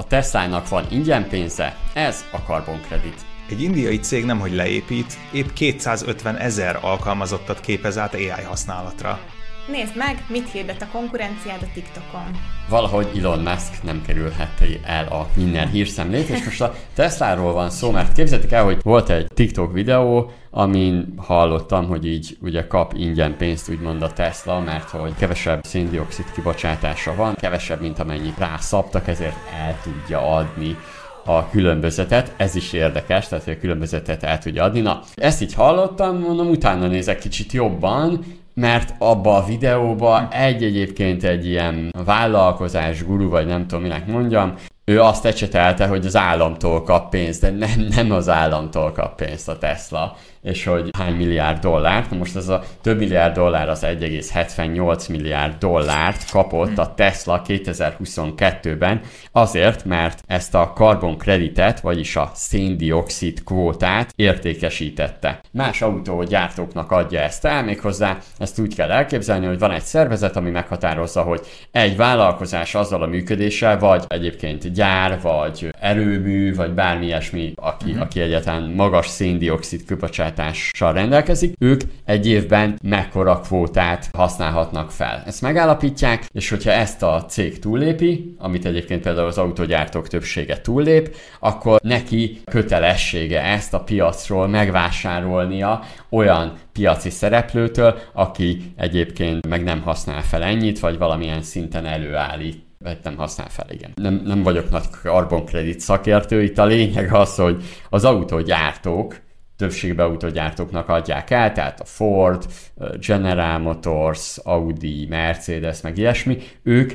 A Tesla-nak van ingyen pénze, ez a Carbon Credit. Egy indiai cég nemhogy leépít, épp 250 ezer alkalmazottat képez át AI használatra. Nézd meg, mit hirdet a konkurenciád a TikTokon. Valahogy Elon Musk nem kerülhette el a minden hírszemlét, és most a Tesláról van szó, mert képzeljétek el, hogy volt egy TikTok videó, amin hallottam, hogy így ugye kap ingyen pénzt úgymond a Tesla, mert hogy kevesebb széndiokszid kibocsátása van, kevesebb, mint amennyit rászabtak, ezért el tudja adni a különbözetet, ez is érdekes, tehát hogy a különbözetet el tudja adni. Na, ezt így hallottam, mondom, utána nézek kicsit jobban, mert abba a videóba egy egyébként egy ilyen vállalkozás guru, vagy nem tudom minek mondjam, ő azt ecsetelte, hogy az államtól kap pénzt, de nem, nem az államtól kap pénzt a Tesla, és hogy hány milliárd dollárt. Most ez a több milliárd dollár az 1,78 milliárd dollárt kapott a Tesla 2022-ben, azért, mert ezt a carbon kreditet, vagyis a széndiokszid kvótát értékesítette. Más autógyártóknak adja ezt el, méghozzá ezt úgy kell elképzelni, hogy van egy szervezet, ami meghatározza, hogy egy vállalkozás azzal a működéssel, vagy egyébként gyár, vagy erőmű, vagy bármi ilyesmi, aki, uh-huh. aki egyáltalán magas széndiokszid kibocsátással rendelkezik, ők egy évben mekkora kvótát használhatnak fel. Ezt megállapítják, és hogyha ezt a cég túllépi, amit egyébként például az autógyártók többsége túllép, akkor neki kötelessége ezt a piacról megvásárolnia olyan piaci szereplőtől, aki egyébként meg nem használ fel ennyit, vagy valamilyen szinten előállít vagy nem használ fel, igen. Nem, nem vagyok nagy carbon credit szakértő, itt a lényeg az, hogy az autógyártók, többségben autógyártóknak adják el, tehát a Ford, General Motors, Audi, Mercedes, meg ilyesmi, ők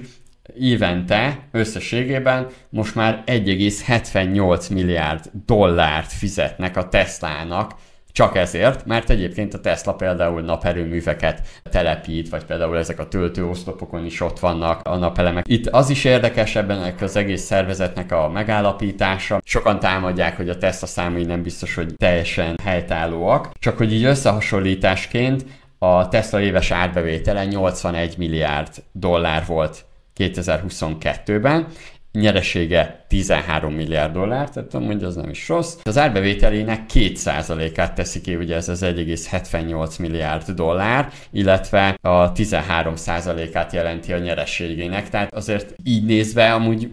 évente összességében most már 1,78 milliárd dollárt fizetnek a Teslának csak ezért, mert egyébként a Tesla például naperőműveket telepít, vagy például ezek a töltőoszlopokon is ott vannak a napelemek. Itt az is érdekes ebben az egész szervezetnek a megállapítása. Sokan támadják, hogy a Tesla számai nem biztos, hogy teljesen helytállóak, csak hogy így összehasonlításként a Tesla éves árbevétele 81 milliárd dollár volt 2022-ben, nyeresége 13 milliárd dollár, tehát hogy az nem is rossz. Az árbevételének 2%-át teszi ki, ugye ez az 1,78 milliárd dollár, illetve a 13%-át jelenti a nyereségének, tehát azért így nézve amúgy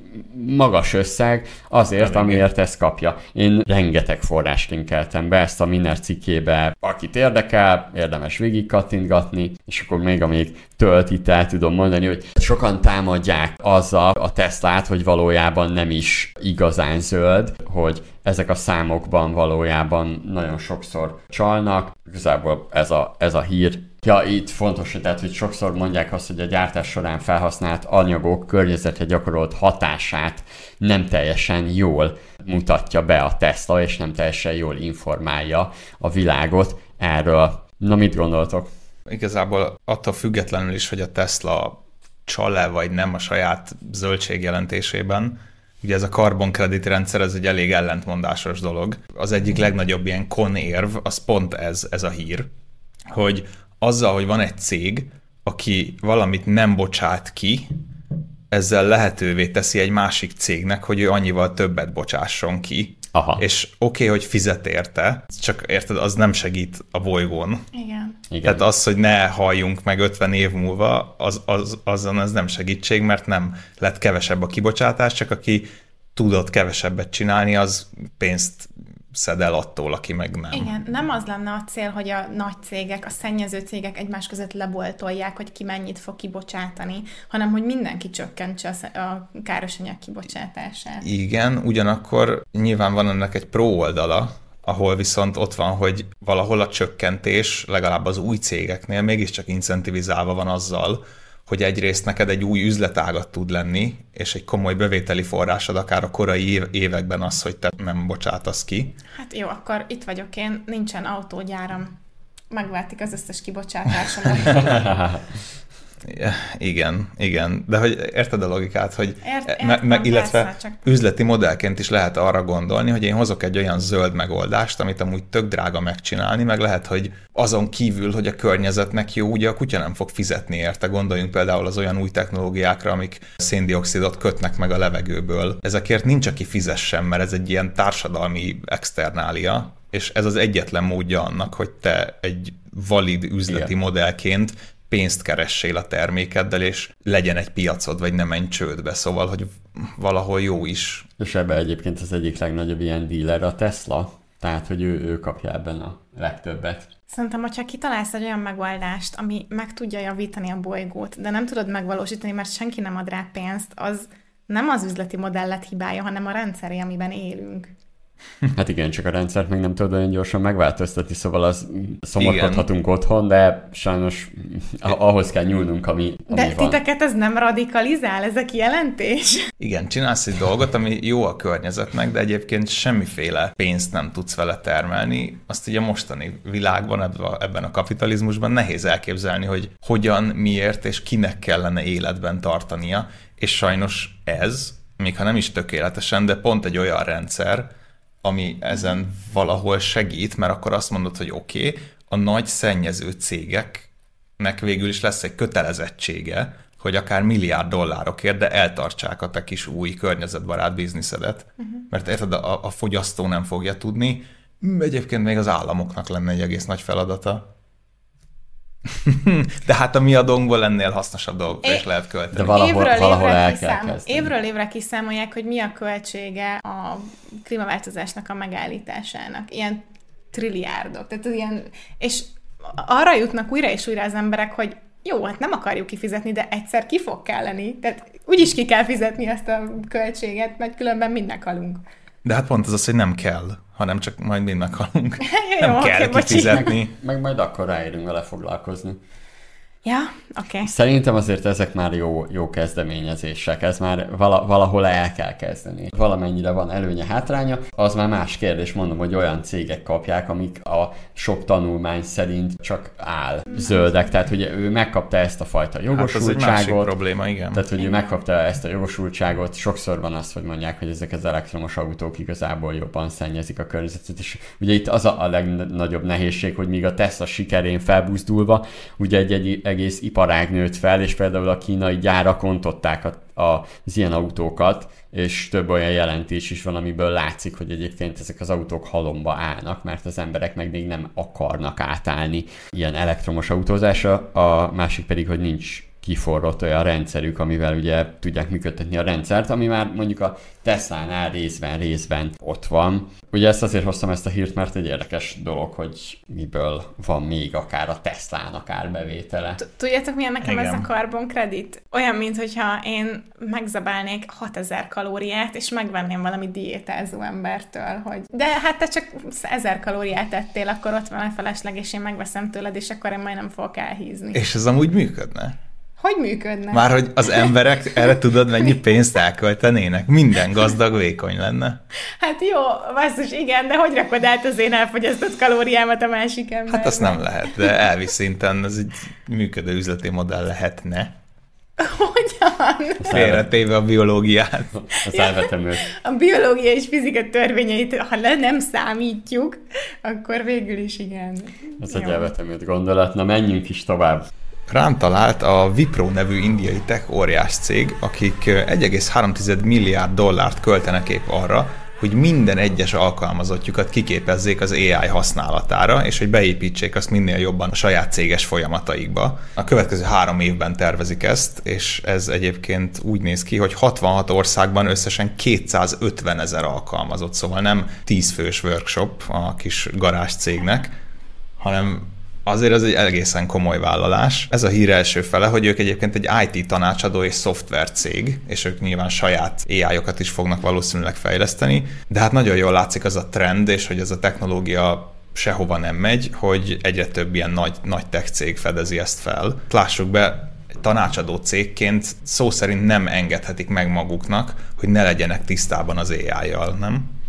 magas összeg azért, amiért ezt kapja. Én rengeteg forrás linkeltem be ezt a Miner cikkébe, akit érdekel, érdemes végig kattintgatni, és akkor még amíg tölt itt el tudom mondani, hogy sokan támadják azzal a Teslát, hogy valójában nem is igazán zöld, hogy ezek a számokban valójában nagyon sokszor csalnak. Igazából ez a, ez a hír Ja, itt fontos, hogy, tehát, hogy sokszor mondják azt, hogy a gyártás során felhasznált anyagok környezetre gyakorolt hatását nem teljesen jól mutatja be a Tesla, és nem teljesen jól informálja a világot erről. Na, mit gondoltok? Igazából attól függetlenül is, hogy a Tesla csal-e vagy nem a saját zöldségjelentésében, Ugye ez a carbon credit rendszer, ez egy elég ellentmondásos dolog. Az egyik legnagyobb ilyen konérv, az pont ez, ez a hír, hogy azzal, hogy van egy cég, aki valamit nem bocsát ki, ezzel lehetővé teszi egy másik cégnek, hogy ő annyival többet bocsásson ki, Aha. És oké, okay, hogy fizet érte, csak érted, az nem segít a bolygón. Igen. Igen. Tehát az, hogy ne halljunk meg 50 év múlva, az, az, azon ez nem segítség, mert nem lett kevesebb a kibocsátás, csak aki tudott kevesebbet csinálni, az pénzt szed el attól, aki meg nem. Igen, nem az lenne a cél, hogy a nagy cégek, a szennyező cégek egymás között leboltolják, hogy ki mennyit fog kibocsátani, hanem hogy mindenki csökkentse a károsanyag kibocsátását. Igen, ugyanakkor nyilván van ennek egy pro oldala, ahol viszont ott van, hogy valahol a csökkentés legalább az új cégeknél mégiscsak incentivizálva van azzal, hogy egyrészt neked egy új üzletágat tud lenni, és egy komoly bevételi forrásod akár a korai években az, hogy te nem bocsátasz ki. Hát jó, akkor itt vagyok én, nincsen autógyáram. Megváltik az összes kibocsátásomat. Igen, igen. De hogy érted a logikát, hogy Ért- me- értem, me- illetve persze, csak- üzleti modellként is lehet arra gondolni, hogy én hozok egy olyan zöld megoldást, amit amúgy tök drága megcsinálni, meg lehet, hogy azon kívül, hogy a környezetnek jó, ugye a kutya nem fog fizetni érte. Gondoljunk például az olyan új technológiákra, amik széndiokszidot kötnek meg a levegőből. Ezekért nincs, aki fizessen, mert ez egy ilyen társadalmi externália, és ez az egyetlen módja annak, hogy te egy valid üzleti Igen. modellként pénzt keressél a termékeddel, és legyen egy piacod, vagy ne menj csődbe. Szóval, hogy valahol jó is. És ebben egyébként az egyik legnagyobb ilyen dealer a Tesla, tehát hogy ő, ő kapja ebben a legtöbbet. Szerintem, hogyha kitalálsz egy olyan megoldást, ami meg tudja javítani a bolygót, de nem tudod megvalósítani, mert senki nem ad rá pénzt, az nem az üzleti modellet hibája, hanem a rendszeré, amiben élünk. Hát igen, csak a rendszert meg nem tudod olyan gyorsan megváltoztatni, szóval az szomorkodhatunk otthon, de sajnos ah- ahhoz kell nyúlnunk, ami, ami De van. titeket ez nem radikalizál, ez a kijelentés? Igen, csinálsz egy dolgot, ami jó a környezetnek, de egyébként semmiféle pénzt nem tudsz vele termelni. Azt ugye a mostani világban, ebben a- ebben a kapitalizmusban nehéz elképzelni, hogy hogyan, miért és kinek kellene életben tartania, és sajnos ez, még ha nem is tökéletesen, de pont egy olyan rendszer, ami ezen valahol segít, mert akkor azt mondod, hogy oké, okay, a nagy szennyező cégeknek végül is lesz egy kötelezettsége, hogy akár milliárd dollárokért, de eltartsák a te kis új környezetbarát bizniszedet. Uh-huh. Mert érted, a, a fogyasztó nem fogja tudni, egyébként még az államoknak lenne egy egész nagy feladata. de hát a mi adónkból ennél hasznosabb dolgokra É- is lehet költeni. De valahol, évről valahol évre el kell kiszámol- kezdeni. Évről évre kiszámolják, hogy mi a költsége a klímaváltozásnak a megállításának. Ilyen trilliárdok. Tehát ilyen, és arra jutnak újra és újra az emberek, hogy jó, hát nem akarjuk kifizetni, de egyszer ki fog kelleni. Tehát úgyis ki kell fizetni azt a költséget, mert különben mind meghalunk. De hát pont az az, hogy nem kell, hanem csak majd mind meghalunk. Jó, nem kell bocsi. kifizetni. Meg majd akkor ráérünk vele foglalkozni. Ja, oké. Okay. Szerintem azért ezek már jó, jó kezdeményezések, ez már vala, valahol el kell kezdeni. Valamennyire van előnye, hátránya, az már más kérdés, mondom, hogy olyan cégek kapják, amik a sok tanulmány szerint csak áll zöldek, tehát hogy ő megkapta ezt a fajta Hát ez egy másik jogosultságot, probléma, igen. tehát, hogy ő megkapta ezt a jogosultságot, sokszor van az, hogy mondják, hogy ezek az elektromos autók igazából jobban szennyezik a környezetet, és ugye itt az a, a legnagyobb nehézség, hogy míg a Tesla sikerén felbuzdulva, ugye egy, egy egész iparág nőtt fel, és például a kínai gyárak ontották a, a, az ilyen autókat, és több olyan jelentés is van, amiből látszik, hogy egyébként ezek az autók halomba állnak, mert az emberek meg még nem akarnak átállni ilyen elektromos autózásra, a másik pedig, hogy nincs kiforrott olyan rendszerük, amivel ugye tudják működtetni a rendszert, ami már mondjuk a Tesla-nál részben, részben ott van. Ugye ezt azért hoztam ezt a hírt, mert egy érdekes dolog, hogy miből van még akár a Tesla-nak árbevétele. Tudjátok, milyen nekem Igen. ez a karbon kredit? Olyan, mintha én megzabálnék 6000 kalóriát, és megvenném valami diétázó embertől, hogy de hát te csak 1000 kalóriát ettél, akkor ott van a felesleg, és én megveszem tőled, és akkor én majd nem fogok elhízni. És ez amúgy működne. Hogy működne? Már hogy az emberek erre tudod, mennyi pénzt elköltenének? Minden gazdag vékony lenne. Hát jó, basszus, igen, de hogy rakod át az én elfogyasztott kalóriámat a másik embernek? Hát azt nem lehet, de elvi szinten ez egy működő üzleti modell lehetne. Hogyan? Félretéve a biológiát. Az elvetemült. A biológia és fizika törvényeit, ha le nem számítjuk, akkor végül is igen. Ez egy Jó. elvetemült gondolat. Na menjünk is tovább. Rám talált a Wipro nevű indiai tech óriás cég, akik 1,3 milliárd dollárt költenek épp arra, hogy minden egyes alkalmazottjukat kiképezzék az AI használatára, és hogy beépítsék azt minél jobban a saját céges folyamataikba. A következő három évben tervezik ezt, és ez egyébként úgy néz ki, hogy 66 országban összesen 250 ezer alkalmazott, szóval nem 10 fős workshop a kis garázs cégnek, hanem azért ez egy egészen komoly vállalás. Ez a hír első fele, hogy ők egyébként egy IT tanácsadó és szoftver cég, és ők nyilván saját AI-okat is fognak valószínűleg fejleszteni, de hát nagyon jól látszik az a trend, és hogy ez a technológia sehova nem megy, hogy egyre több ilyen nagy, nagy tech cég fedezi ezt fel. Lássuk be, tanácsadó cégként szó szerint nem engedhetik meg maguknak, hogy ne legyenek tisztában az AI-jal, nem?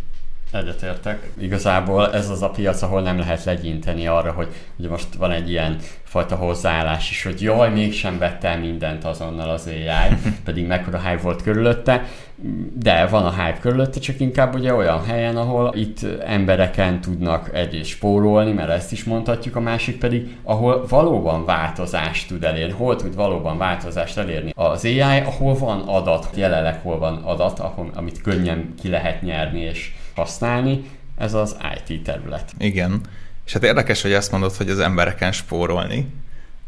Egyetértek. Igazából ez az a piac, ahol nem lehet legyinteni arra, hogy ugye most van egy ilyen fajta hozzáállás is, hogy jaj, mégsem vett el mindent azonnal az AI, pedig mekkora hype volt körülötte, de van a hype körülötte, csak inkább ugye olyan helyen, ahol itt embereken tudnak egyrészt spórolni, mert ezt is mondhatjuk, a másik pedig, ahol valóban változást tud elérni, hol tud valóban változást elérni az AI, ahol van adat, jelenleg hol van adat, ahol, amit könnyen ki lehet nyerni és használni, ez az IT terület. Igen. És hát érdekes, hogy ezt mondod, hogy az embereken spórolni,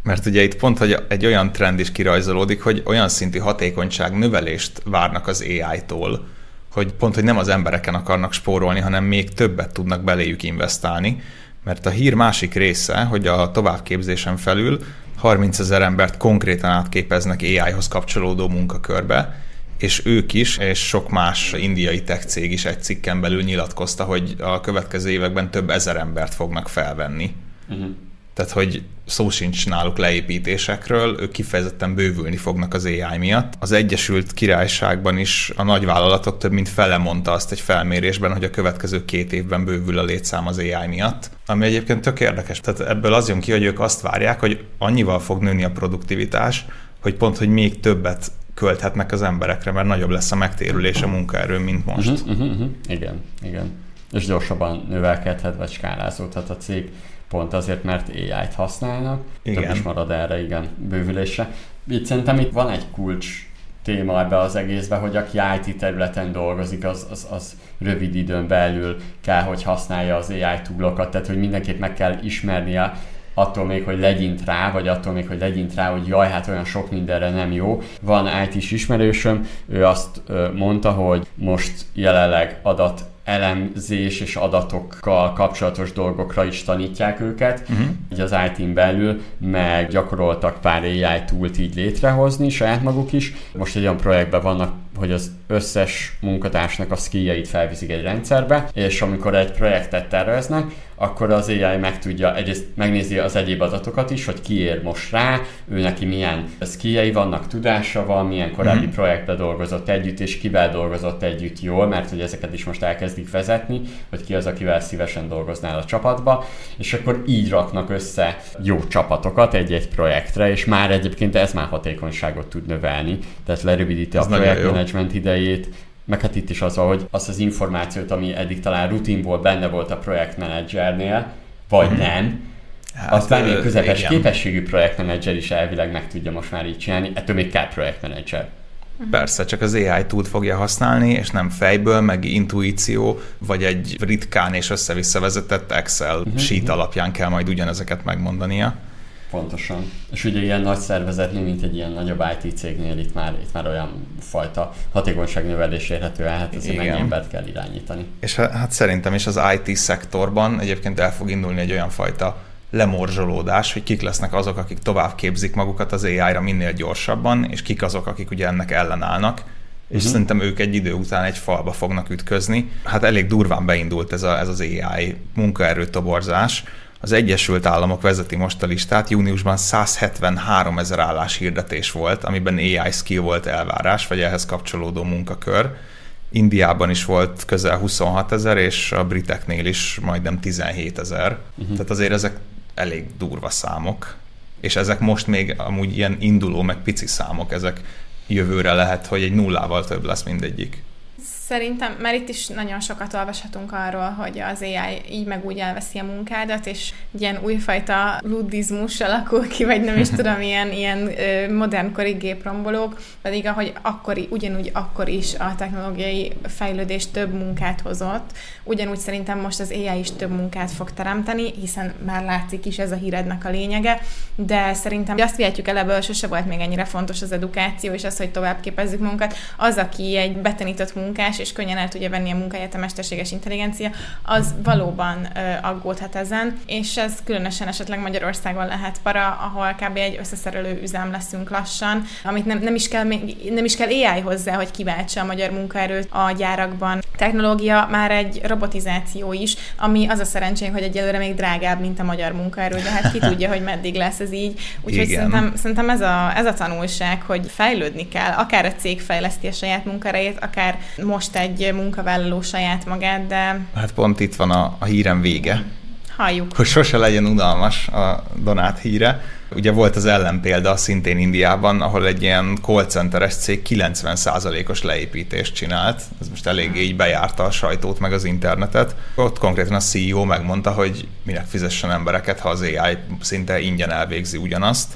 mert ugye itt pont hogy egy olyan trend is kirajzolódik, hogy olyan szintű hatékonyság növelést várnak az AI-tól, hogy pont, hogy nem az embereken akarnak spórolni, hanem még többet tudnak beléjük investálni, mert a hír másik része, hogy a továbbképzésen felül 30 ezer embert konkrétan átképeznek AI-hoz kapcsolódó munkakörbe, és ők is, és sok más indiai tech cég is egy cikken belül nyilatkozta, hogy a következő években több ezer embert fognak felvenni. Uh-huh. Tehát, hogy szó sincs náluk leépítésekről, ők kifejezetten bővülni fognak az AI miatt. Az Egyesült Királyságban is a nagyvállalatok több mint fele mondta azt egy felmérésben, hogy a következő két évben bővül a létszám az AI miatt. Ami egyébként tök érdekes. Tehát ebből az jön ki, hogy ők azt várják, hogy annyival fog nőni a produktivitás, hogy pont, hogy még többet költhetnek az emberekre, mert nagyobb lesz a megtérülés a munkaerő, mint most. Uh-huh, uh-huh, uh-huh. Igen, igen. És gyorsabban növelkedhet, vagy skálázódhat a cég, pont azért, mert AI-t használnak. Igen. Több is marad erre, igen, bővülésre. Itt szerintem itt van egy kulcs téma ebbe az egészbe, hogy aki IT területen dolgozik, az, az, az rövid időn belül kell, hogy használja az AI túlokat, tehát hogy mindenképp meg kell ismernie attól még, hogy legyint rá, vagy attól még, hogy legyint rá, hogy jaj, hát olyan sok mindenre nem jó. Van IT-s ismerősöm, ő azt mondta, hogy most jelenleg adat elemzés és adatokkal kapcsolatos dolgokra is tanítják őket, uh-huh. így az IT-n belül, meg gyakoroltak pár AI túlt így létrehozni, saját maguk is. Most egy olyan projektben vannak, hogy az összes munkatársnak a skilljeit felviszik egy rendszerbe, és amikor egy projektet terveznek, akkor az AI meg tudja, egyrészt megnézi az egyéb adatokat is, hogy ki ér most rá, ő neki milyen skilljei vannak, tudása van, milyen korábbi mm-hmm. projektbe dolgozott együtt, és kivel dolgozott együtt jól, mert hogy ezeket is most elkezdik vezetni, hogy ki az, akivel szívesen dolgoznál a csapatba, és akkor így raknak össze jó csapatokat egy-egy projektre, és már egyébként ez már hatékonyságot tud növelni, tehát lerövidíti ez a projektmenedzsment idejét, meg hát itt is az, hogy azt az információt, ami eddig talán rutinból benne volt a projektmenedzsernél, vagy mm-hmm. nem, Hát, azt bármilyen közepes igen. képességű projektmenedzser is elvileg meg tudja most már így csinálni, ettől még kell projektmenedzser. Mhm. Persze, csak az AI tud fogja használni, és nem fejből, meg intuíció, vagy egy ritkán és össze-vissza vezetett Excel uh-huh, sheet uh-huh. alapján kell majd ugyanezeket megmondania. Pontosan. És ugye ilyen nagy szervezetnél, mint egy ilyen nagyobb IT cégnél itt már, itt már olyan fajta hatékonyságnövelés érhető el, hát azért mennyi embert kell irányítani. És hát, hát szerintem is az IT szektorban egyébként el fog indulni egy olyan fajta lemorzsolódás, hogy kik lesznek azok, akik tovább képzik magukat az AI-ra minél gyorsabban, és kik azok, akik ugye ennek ellenállnak és uh-huh. szerintem ők egy idő után egy falba fognak ütközni. Hát elég durván beindult ez, a, ez az AI munkaerőtoborzás, az Egyesült Államok vezeti most a listát, júniusban 173 ezer állás hirdetés volt, amiben AI skill volt elvárás, vagy ehhez kapcsolódó munkakör. Indiában is volt közel 26 ezer, és a briteknél is majdnem 17 ezer. Uh-huh. Tehát azért ezek elég durva számok. És ezek most még amúgy ilyen induló, meg pici számok, ezek jövőre lehet, hogy egy nullával több lesz mindegyik. Szerintem, mert itt is nagyon sokat olvashatunk arról, hogy az AI így meg úgy elveszi a munkádat, és ilyen újfajta ludizmus alakul ki, vagy nem is tudom, ilyen, ilyen modernkori géprombolók, pedig ahogy akkori, ugyanúgy akkor is a technológiai fejlődés több munkát hozott, ugyanúgy szerintem most az AI is több munkát fog teremteni, hiszen már látszik is ez a hírednek a lényege, de szerintem azt vihetjük el ebből, sose volt még ennyire fontos az edukáció, és az, hogy tovább képezzük munkat. Az, aki egy betanított munkás, és könnyen el tudja venni a munkáját a mesterséges intelligencia, az valóban ö, aggódhat ezen, és ez különösen esetleg Magyarországon lehet para, ahol kb. egy összeszerelő üzem leszünk lassan, amit nem, nem, is, kell, nem is kell AI hozzá, hogy kiváltsa a magyar munkaerőt a gyárakban. Technológia már egy robotizáció is, ami az a szerencsénk, hogy egyelőre még drágább, mint a magyar munkaerő, de hát ki tudja, hogy meddig lesz ez így. Úgyhogy szerintem, szerintem ez, a, ez a tanulság, hogy fejlődni kell, akár a cég fejleszti a saját munkaerejét, akár most most egy munkavállaló saját magát, de... Hát pont itt van a, a hírem vége. Halljuk. Hogy sose legyen unalmas a Donát híre. Ugye volt az ellenpélda szintén Indiában, ahol egy ilyen call centeres cég 90%-os leépítést csinált. Ez most eléggé így bejárta a sajtót meg az internetet. Ott konkrétan a CEO megmondta, hogy minek fizessen embereket, ha az AI szinte ingyen elvégzi ugyanazt.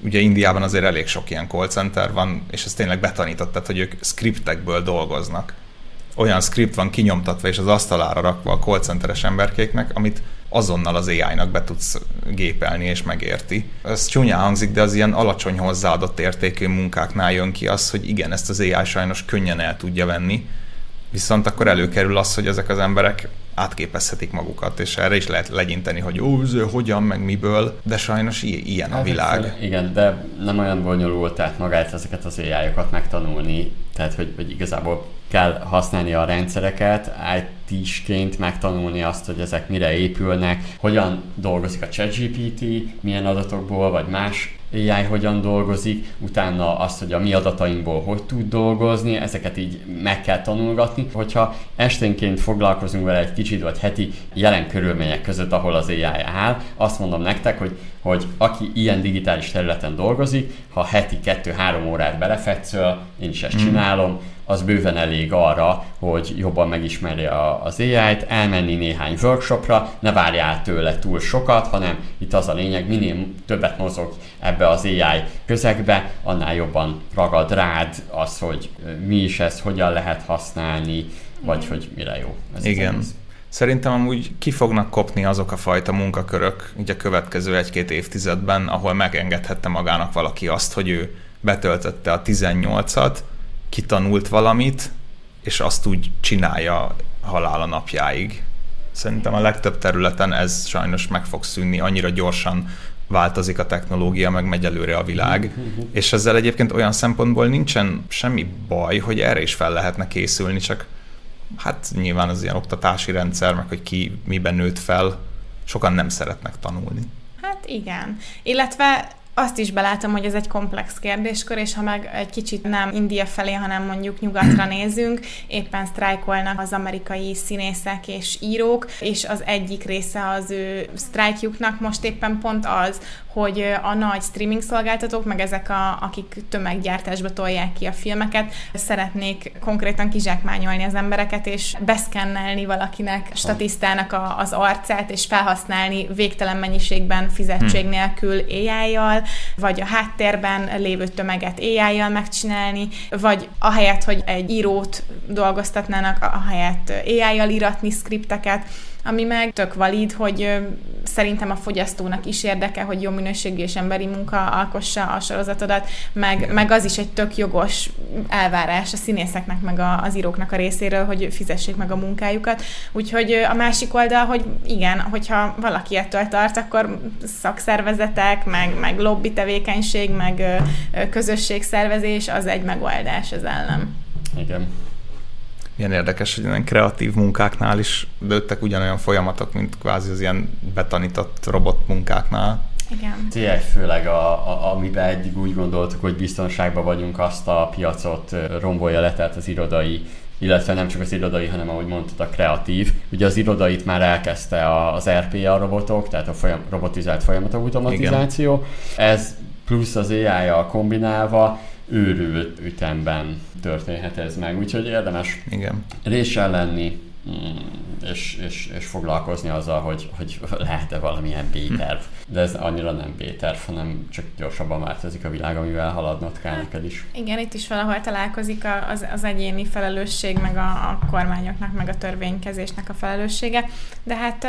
Ugye Indiában azért elég sok ilyen call center van, és ez tényleg betanított, hogy ők scriptekből dolgoznak olyan script van kinyomtatva és az asztalára rakva a call centeres emberkéknek, amit azonnal az AI-nak be tudsz gépelni és megérti. Ez csúnyán hangzik, de az ilyen alacsony hozzáadott értékű munkáknál jön ki az, hogy igen, ezt az AI sajnos könnyen el tudja venni, viszont akkor előkerül az, hogy ezek az emberek átképezhetik magukat, és erre is lehet legyinteni, hogy ó, hogyan, meg miből, de sajnos ilyen a hát világ. Igen, de nem olyan bonyolult, tehát magát ezeket az ai megtanulni, tehát hogy, hogy igazából kell használni a rendszereket, IT-sként megtanulni azt, hogy ezek mire épülnek, hogyan dolgozik a ChatGPT, milyen adatokból, vagy más AI hogyan dolgozik, utána azt, hogy a mi adatainkból hogy tud dolgozni, ezeket így meg kell tanulgatni. Hogyha esténként foglalkozunk vele egy kicsit, vagy heti jelen körülmények között, ahol az AI áll, azt mondom nektek, hogy, hogy aki ilyen digitális területen dolgozik, ha heti 2-3 órát belefetszöl, én is ezt mm. csinálom, az bőven elég arra, hogy jobban megismerje az AI-t, elmenni néhány workshopra, ne várjál tőle túl sokat, hanem itt az a lényeg, minél többet mozog ebbe az AI közegbe, annál jobban ragad rád az, hogy mi is ez, hogyan lehet használni, vagy hogy mire jó. Ez Igen. Szerintem amúgy ki fognak kopni azok a fajta munkakörök így a következő egy-két évtizedben, ahol megengedhette magának valaki azt, hogy ő betöltötte a 18-at, kitanult valamit, és azt úgy csinálja halála napjáig. Szerintem a legtöbb területen ez sajnos meg fog szűnni, annyira gyorsan változik a technológia, meg megy előre a világ, uh-huh. és ezzel egyébként olyan szempontból nincsen semmi baj, hogy erre is fel lehetne készülni, csak hát nyilván az ilyen oktatási rendszer, meg hogy ki miben nőtt fel, sokan nem szeretnek tanulni. Hát igen. Illetve azt is belátom, hogy ez egy komplex kérdéskör, és ha meg egy kicsit nem India felé, hanem mondjuk nyugatra nézünk, éppen sztrájkolnak az amerikai színészek és írók, és az egyik része az ő sztrájkjuknak most éppen pont az, hogy a nagy streaming szolgáltatók, meg ezek, a, akik tömeggyártásba tolják ki a filmeket, szeretnék konkrétan kizsákmányolni az embereket, és beszkennelni valakinek statisztának a, az arcát, és felhasználni végtelen mennyiségben fizetség hm. nélkül AI-jal, vagy a háttérben lévő tömeget AI-jal megcsinálni, vagy ahelyett, hogy egy írót dolgoztatnának, ahelyett AI-jal íratni skripteket, ami meg tök valid, hogy szerintem a fogyasztónak is érdeke, hogy jó minőségű és emberi munka alkossa a sorozatodat, meg, meg az is egy tök jogos elvárás a színészeknek, meg a, az íróknak a részéről, hogy fizessék meg a munkájukat. Úgyhogy a másik oldal, hogy igen, hogyha valaki ettől tart, akkor szakszervezetek, meg, meg tevékenység, meg közösségszervezés az egy megoldás az ellen. Igen milyen érdekes, hogy ilyen kreatív munkáknál is lőttek ugyanolyan folyamatok, mint kvázi az ilyen betanított robot munkáknál. Igen. Tényleg főleg, a, a, amiben eddig úgy gondoltuk, hogy biztonságban vagyunk, azt a piacot rombolja le, tehát az irodai illetve nem csak az irodai, hanem ahogy mondtad, a kreatív. Ugye az irodait már elkezdte az RPA robotok, tehát a folyam, robotizált folyamatok automatizáció. Igen. Ez plusz az AI-jal kombinálva őrült ütemben történhet ez meg, úgyhogy érdemes Igen. réssel lenni, mm, és, és, és foglalkozni azzal, hogy, hogy lehet-e valamilyen B-terv. De ez annyira nem B-terv, hanem csak gyorsabban változik a világ, amivel haladnod kell neked is. Igen, itt is valahol találkozik az, az egyéni felelősség, meg a, a kormányoknak, meg a törvénykezésnek a felelőssége. De hát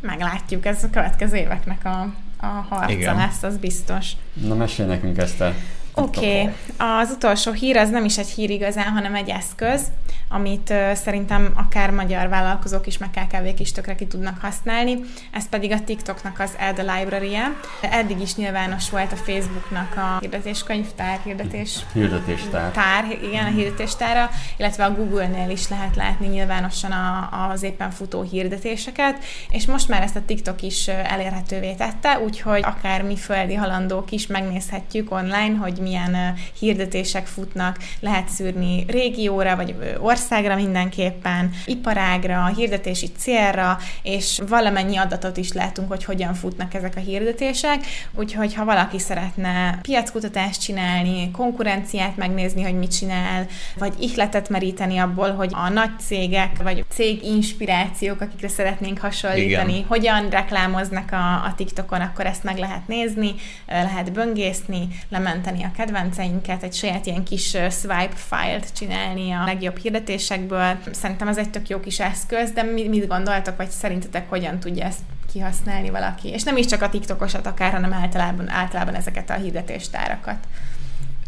meglátjuk, ez a következő éveknek a, a harca Igen. lesz, az biztos. Na mesélj nekünk ezt a Oké, okay. az utolsó hír az nem is egy hír igazán, hanem egy eszköz, amit uh, szerintem akár magyar vállalkozók is, meg KKV-k is tökre ki tudnak használni. Ez pedig a TikToknak az Add library -e. Eddig is nyilvános volt a Facebooknak a hirdetéskönyvtár, hirdetés... Hirdetéstár. Tár, igen, a hirdetéstára, illetve a Google-nél is lehet látni nyilvánosan a, az éppen futó hirdetéseket, és most már ezt a TikTok is elérhetővé tette, úgyhogy akár mi földi halandók is megnézhetjük online, hogy milyen hirdetések futnak, lehet szűrni régióra, vagy országra mindenképpen, iparágra, hirdetési célra, és valamennyi adatot is látunk, hogy hogyan futnak ezek a hirdetések, úgyhogy ha valaki szeretne piackutatást csinálni, konkurenciát megnézni, hogy mit csinál, vagy ihletet meríteni abból, hogy a nagy cégek, vagy cég inspirációk, akikre szeretnénk hasonlítani, Igen. hogyan reklámoznak a, a TikTokon, akkor ezt meg lehet nézni, lehet böngészni, lementeni a kedvenceinket, egy saját ilyen kis swipe file-t csinálni a legjobb hirdetésekből. Szerintem ez egy tök jó kis eszköz, de mit gondoltok, vagy szerintetek hogyan tudja ezt kihasználni valaki? És nem is csak a TikTokosat akár, hanem általában, általában ezeket a hirdetéstárakat.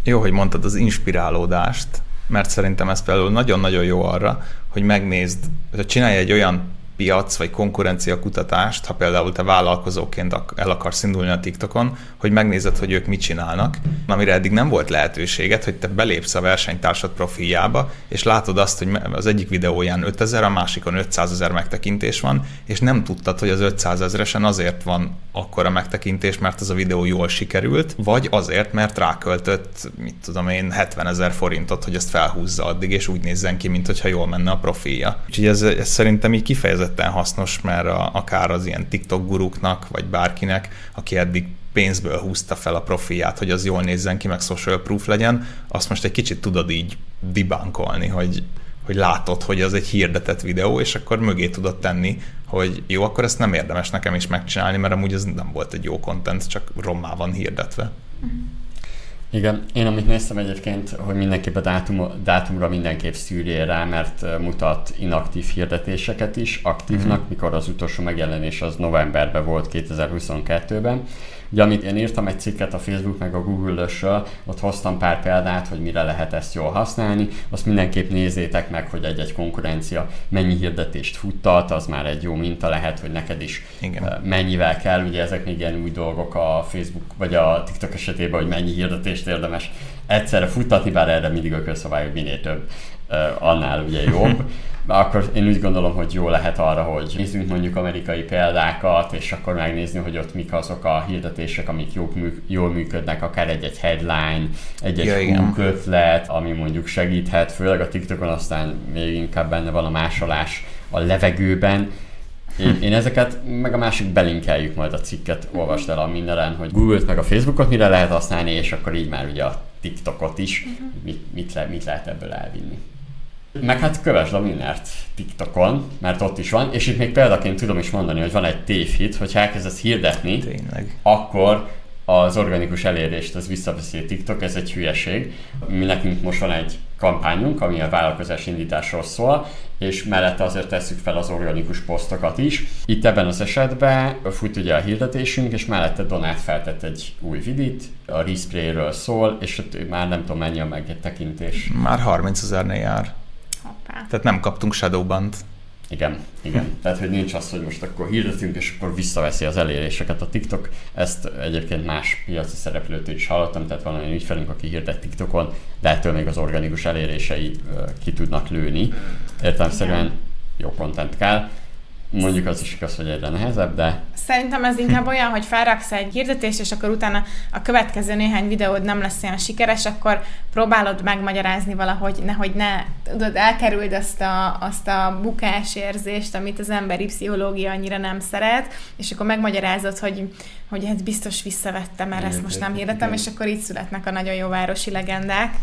Jó, hogy mondtad az inspirálódást, mert szerintem ez például nagyon-nagyon jó arra, hogy megnézd, hogy csinálj egy olyan piac vagy konkurencia kutatást, ha például te vállalkozóként el akarsz indulni a TikTokon, hogy megnézed, hogy ők mit csinálnak, amire eddig nem volt lehetőséget, hogy te belépsz a versenytársad profiljába, és látod azt, hogy az egyik videóján 5000, a másikon 500 ezer megtekintés van, és nem tudtad, hogy az 500 ezeresen azért van akkora megtekintés, mert az a videó jól sikerült, vagy azért, mert ráköltött, mit tudom én, 70 ezer forintot, hogy ezt felhúzza addig, és úgy nézzen ki, mint hogyha jól menne a profilja. Úgyhogy ez, ez szerintem így kifejezett kifejezetten hasznos, mert a, akár az ilyen TikTok guruknak, vagy bárkinek, aki eddig pénzből húzta fel a profilját, hogy az jól nézzen ki, meg social proof legyen, azt most egy kicsit tudod így dibánkolni, hogy, hogy látod, hogy az egy hirdetett videó, és akkor mögé tudod tenni, hogy jó, akkor ezt nem érdemes nekem is megcsinálni, mert amúgy ez nem volt egy jó content, csak rommá van hirdetve. Uh-huh. Igen, én amit néztem egyébként, hogy mindenképp a dátum, dátumra mindenképp szűrjél rá, mert mutat inaktív hirdetéseket is aktívnak, mm-hmm. mikor az utolsó megjelenés az novemberben volt 2022-ben, Ugye, amit én írtam egy cikket a Facebook meg a Google-ösről, ott hoztam pár példát, hogy mire lehet ezt jól használni, azt mindenképp nézzétek meg, hogy egy-egy konkurencia mennyi hirdetést futtat, az már egy jó minta lehet, hogy neked is Igen. mennyivel kell, ugye ezek még ilyen új dolgok a Facebook vagy a TikTok esetében, hogy mennyi hirdetést érdemes. Egyszerre futtatni, bár erre mindig a közszabály, hogy minél több, annál ugye jobb. akkor én úgy gondolom, hogy jó lehet arra, hogy nézzünk mondjuk amerikai példákat, és akkor megnézni, hogy ott mik azok a hirdetések, amik jól, jól működnek, akár egy-egy headline, egy-egy ja, ötlet, ami mondjuk segíthet, főleg a TikTokon aztán még inkább benne van a másolás a levegőben, én, én ezeket, meg a másik belinkeljük majd a cikket, olvasd el a mindenen, hogy Google-t meg a Facebookot mire lehet használni, és akkor így már ugye a TikTokot is, uh-huh. mit, mit, le, mit lehet ebből elvinni. Meg hát kövesd a Winnert TikTokon, mert ott is van, és itt még példaként tudom is mondani, hogy van egy tévhit, hogy elkezdesz hirdetni, Tényleg. akkor az organikus elérést az visszaveszi a TikTok, ez egy hülyeség. Mi nekünk most van egy kampányunk, ami a vállalkozás indításról szól, és mellette azért tesszük fel az organikus posztokat is. Itt ebben az esetben fut ugye a hirdetésünk, és mellette Donát feltett egy új vidit, a Resprayről szól, és ott már nem tudom mennyi a megtekintés. Már 30 ezernél jár. Hoppá. Tehát nem kaptunk Shadowband. Igen, igen. Tehát, hogy nincs az, hogy most akkor hirdetünk, és akkor visszaveszi az eléréseket a TikTok. Ezt egyébként más piaci szereplőtől is hallottam, tehát van olyan ügyfelünk, aki hirdet TikTokon, de ettől még az organikus elérései ki tudnak lőni. Értelemszerűen jó content kell. Mondjuk az is igaz, hogy egyre nehezebb, de... Szerintem ez inkább olyan, hogy felraksz egy hirdetést, és akkor utána a következő néhány videód nem lesz olyan sikeres, akkor próbálod megmagyarázni valahogy, nehogy ne tudod, elkerüld azt a, azt a bukásérzést, amit az emberi pszichológia annyira nem szeret, és akkor megmagyarázod, hogy, hogy ez biztos visszavettem, mert ezt most nem hirdetem, és akkor így születnek a nagyon jó városi legendák.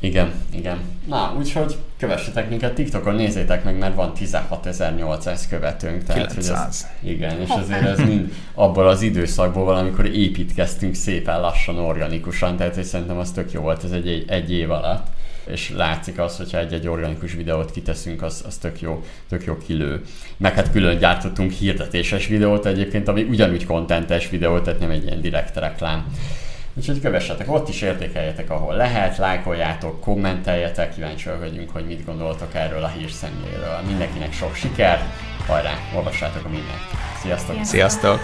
Igen, igen. Na, úgyhogy kövessetek minket TikTokon, nézzétek meg, mert van 16.800 követőnk. Tehát, 900. Hogy ez, igen, és azért ez mind abból az időszakból van, amikor építkeztünk szépen lassan, organikusan, tehát hogy szerintem az tök jó volt ez egy, egy év alatt és látszik az, hogyha egy-egy organikus videót kiteszünk, az, az tök, jó, tök jó kilő. Meg hát külön gyártottunk hirdetéses videót egyébként, ami ugyanúgy kontentes videó, tehát nem egy ilyen direkt reklám. Úgyhogy kövessetek ott is, értékeljetek, ahol lehet, lájkoljátok, kommenteljetek, kíváncsi vagyunk, hogy mit gondoltok erről a hírszemléről. Mindenkinek sok siker, hajrá, olvassátok a mindent. Sziasztok! Sziasztok!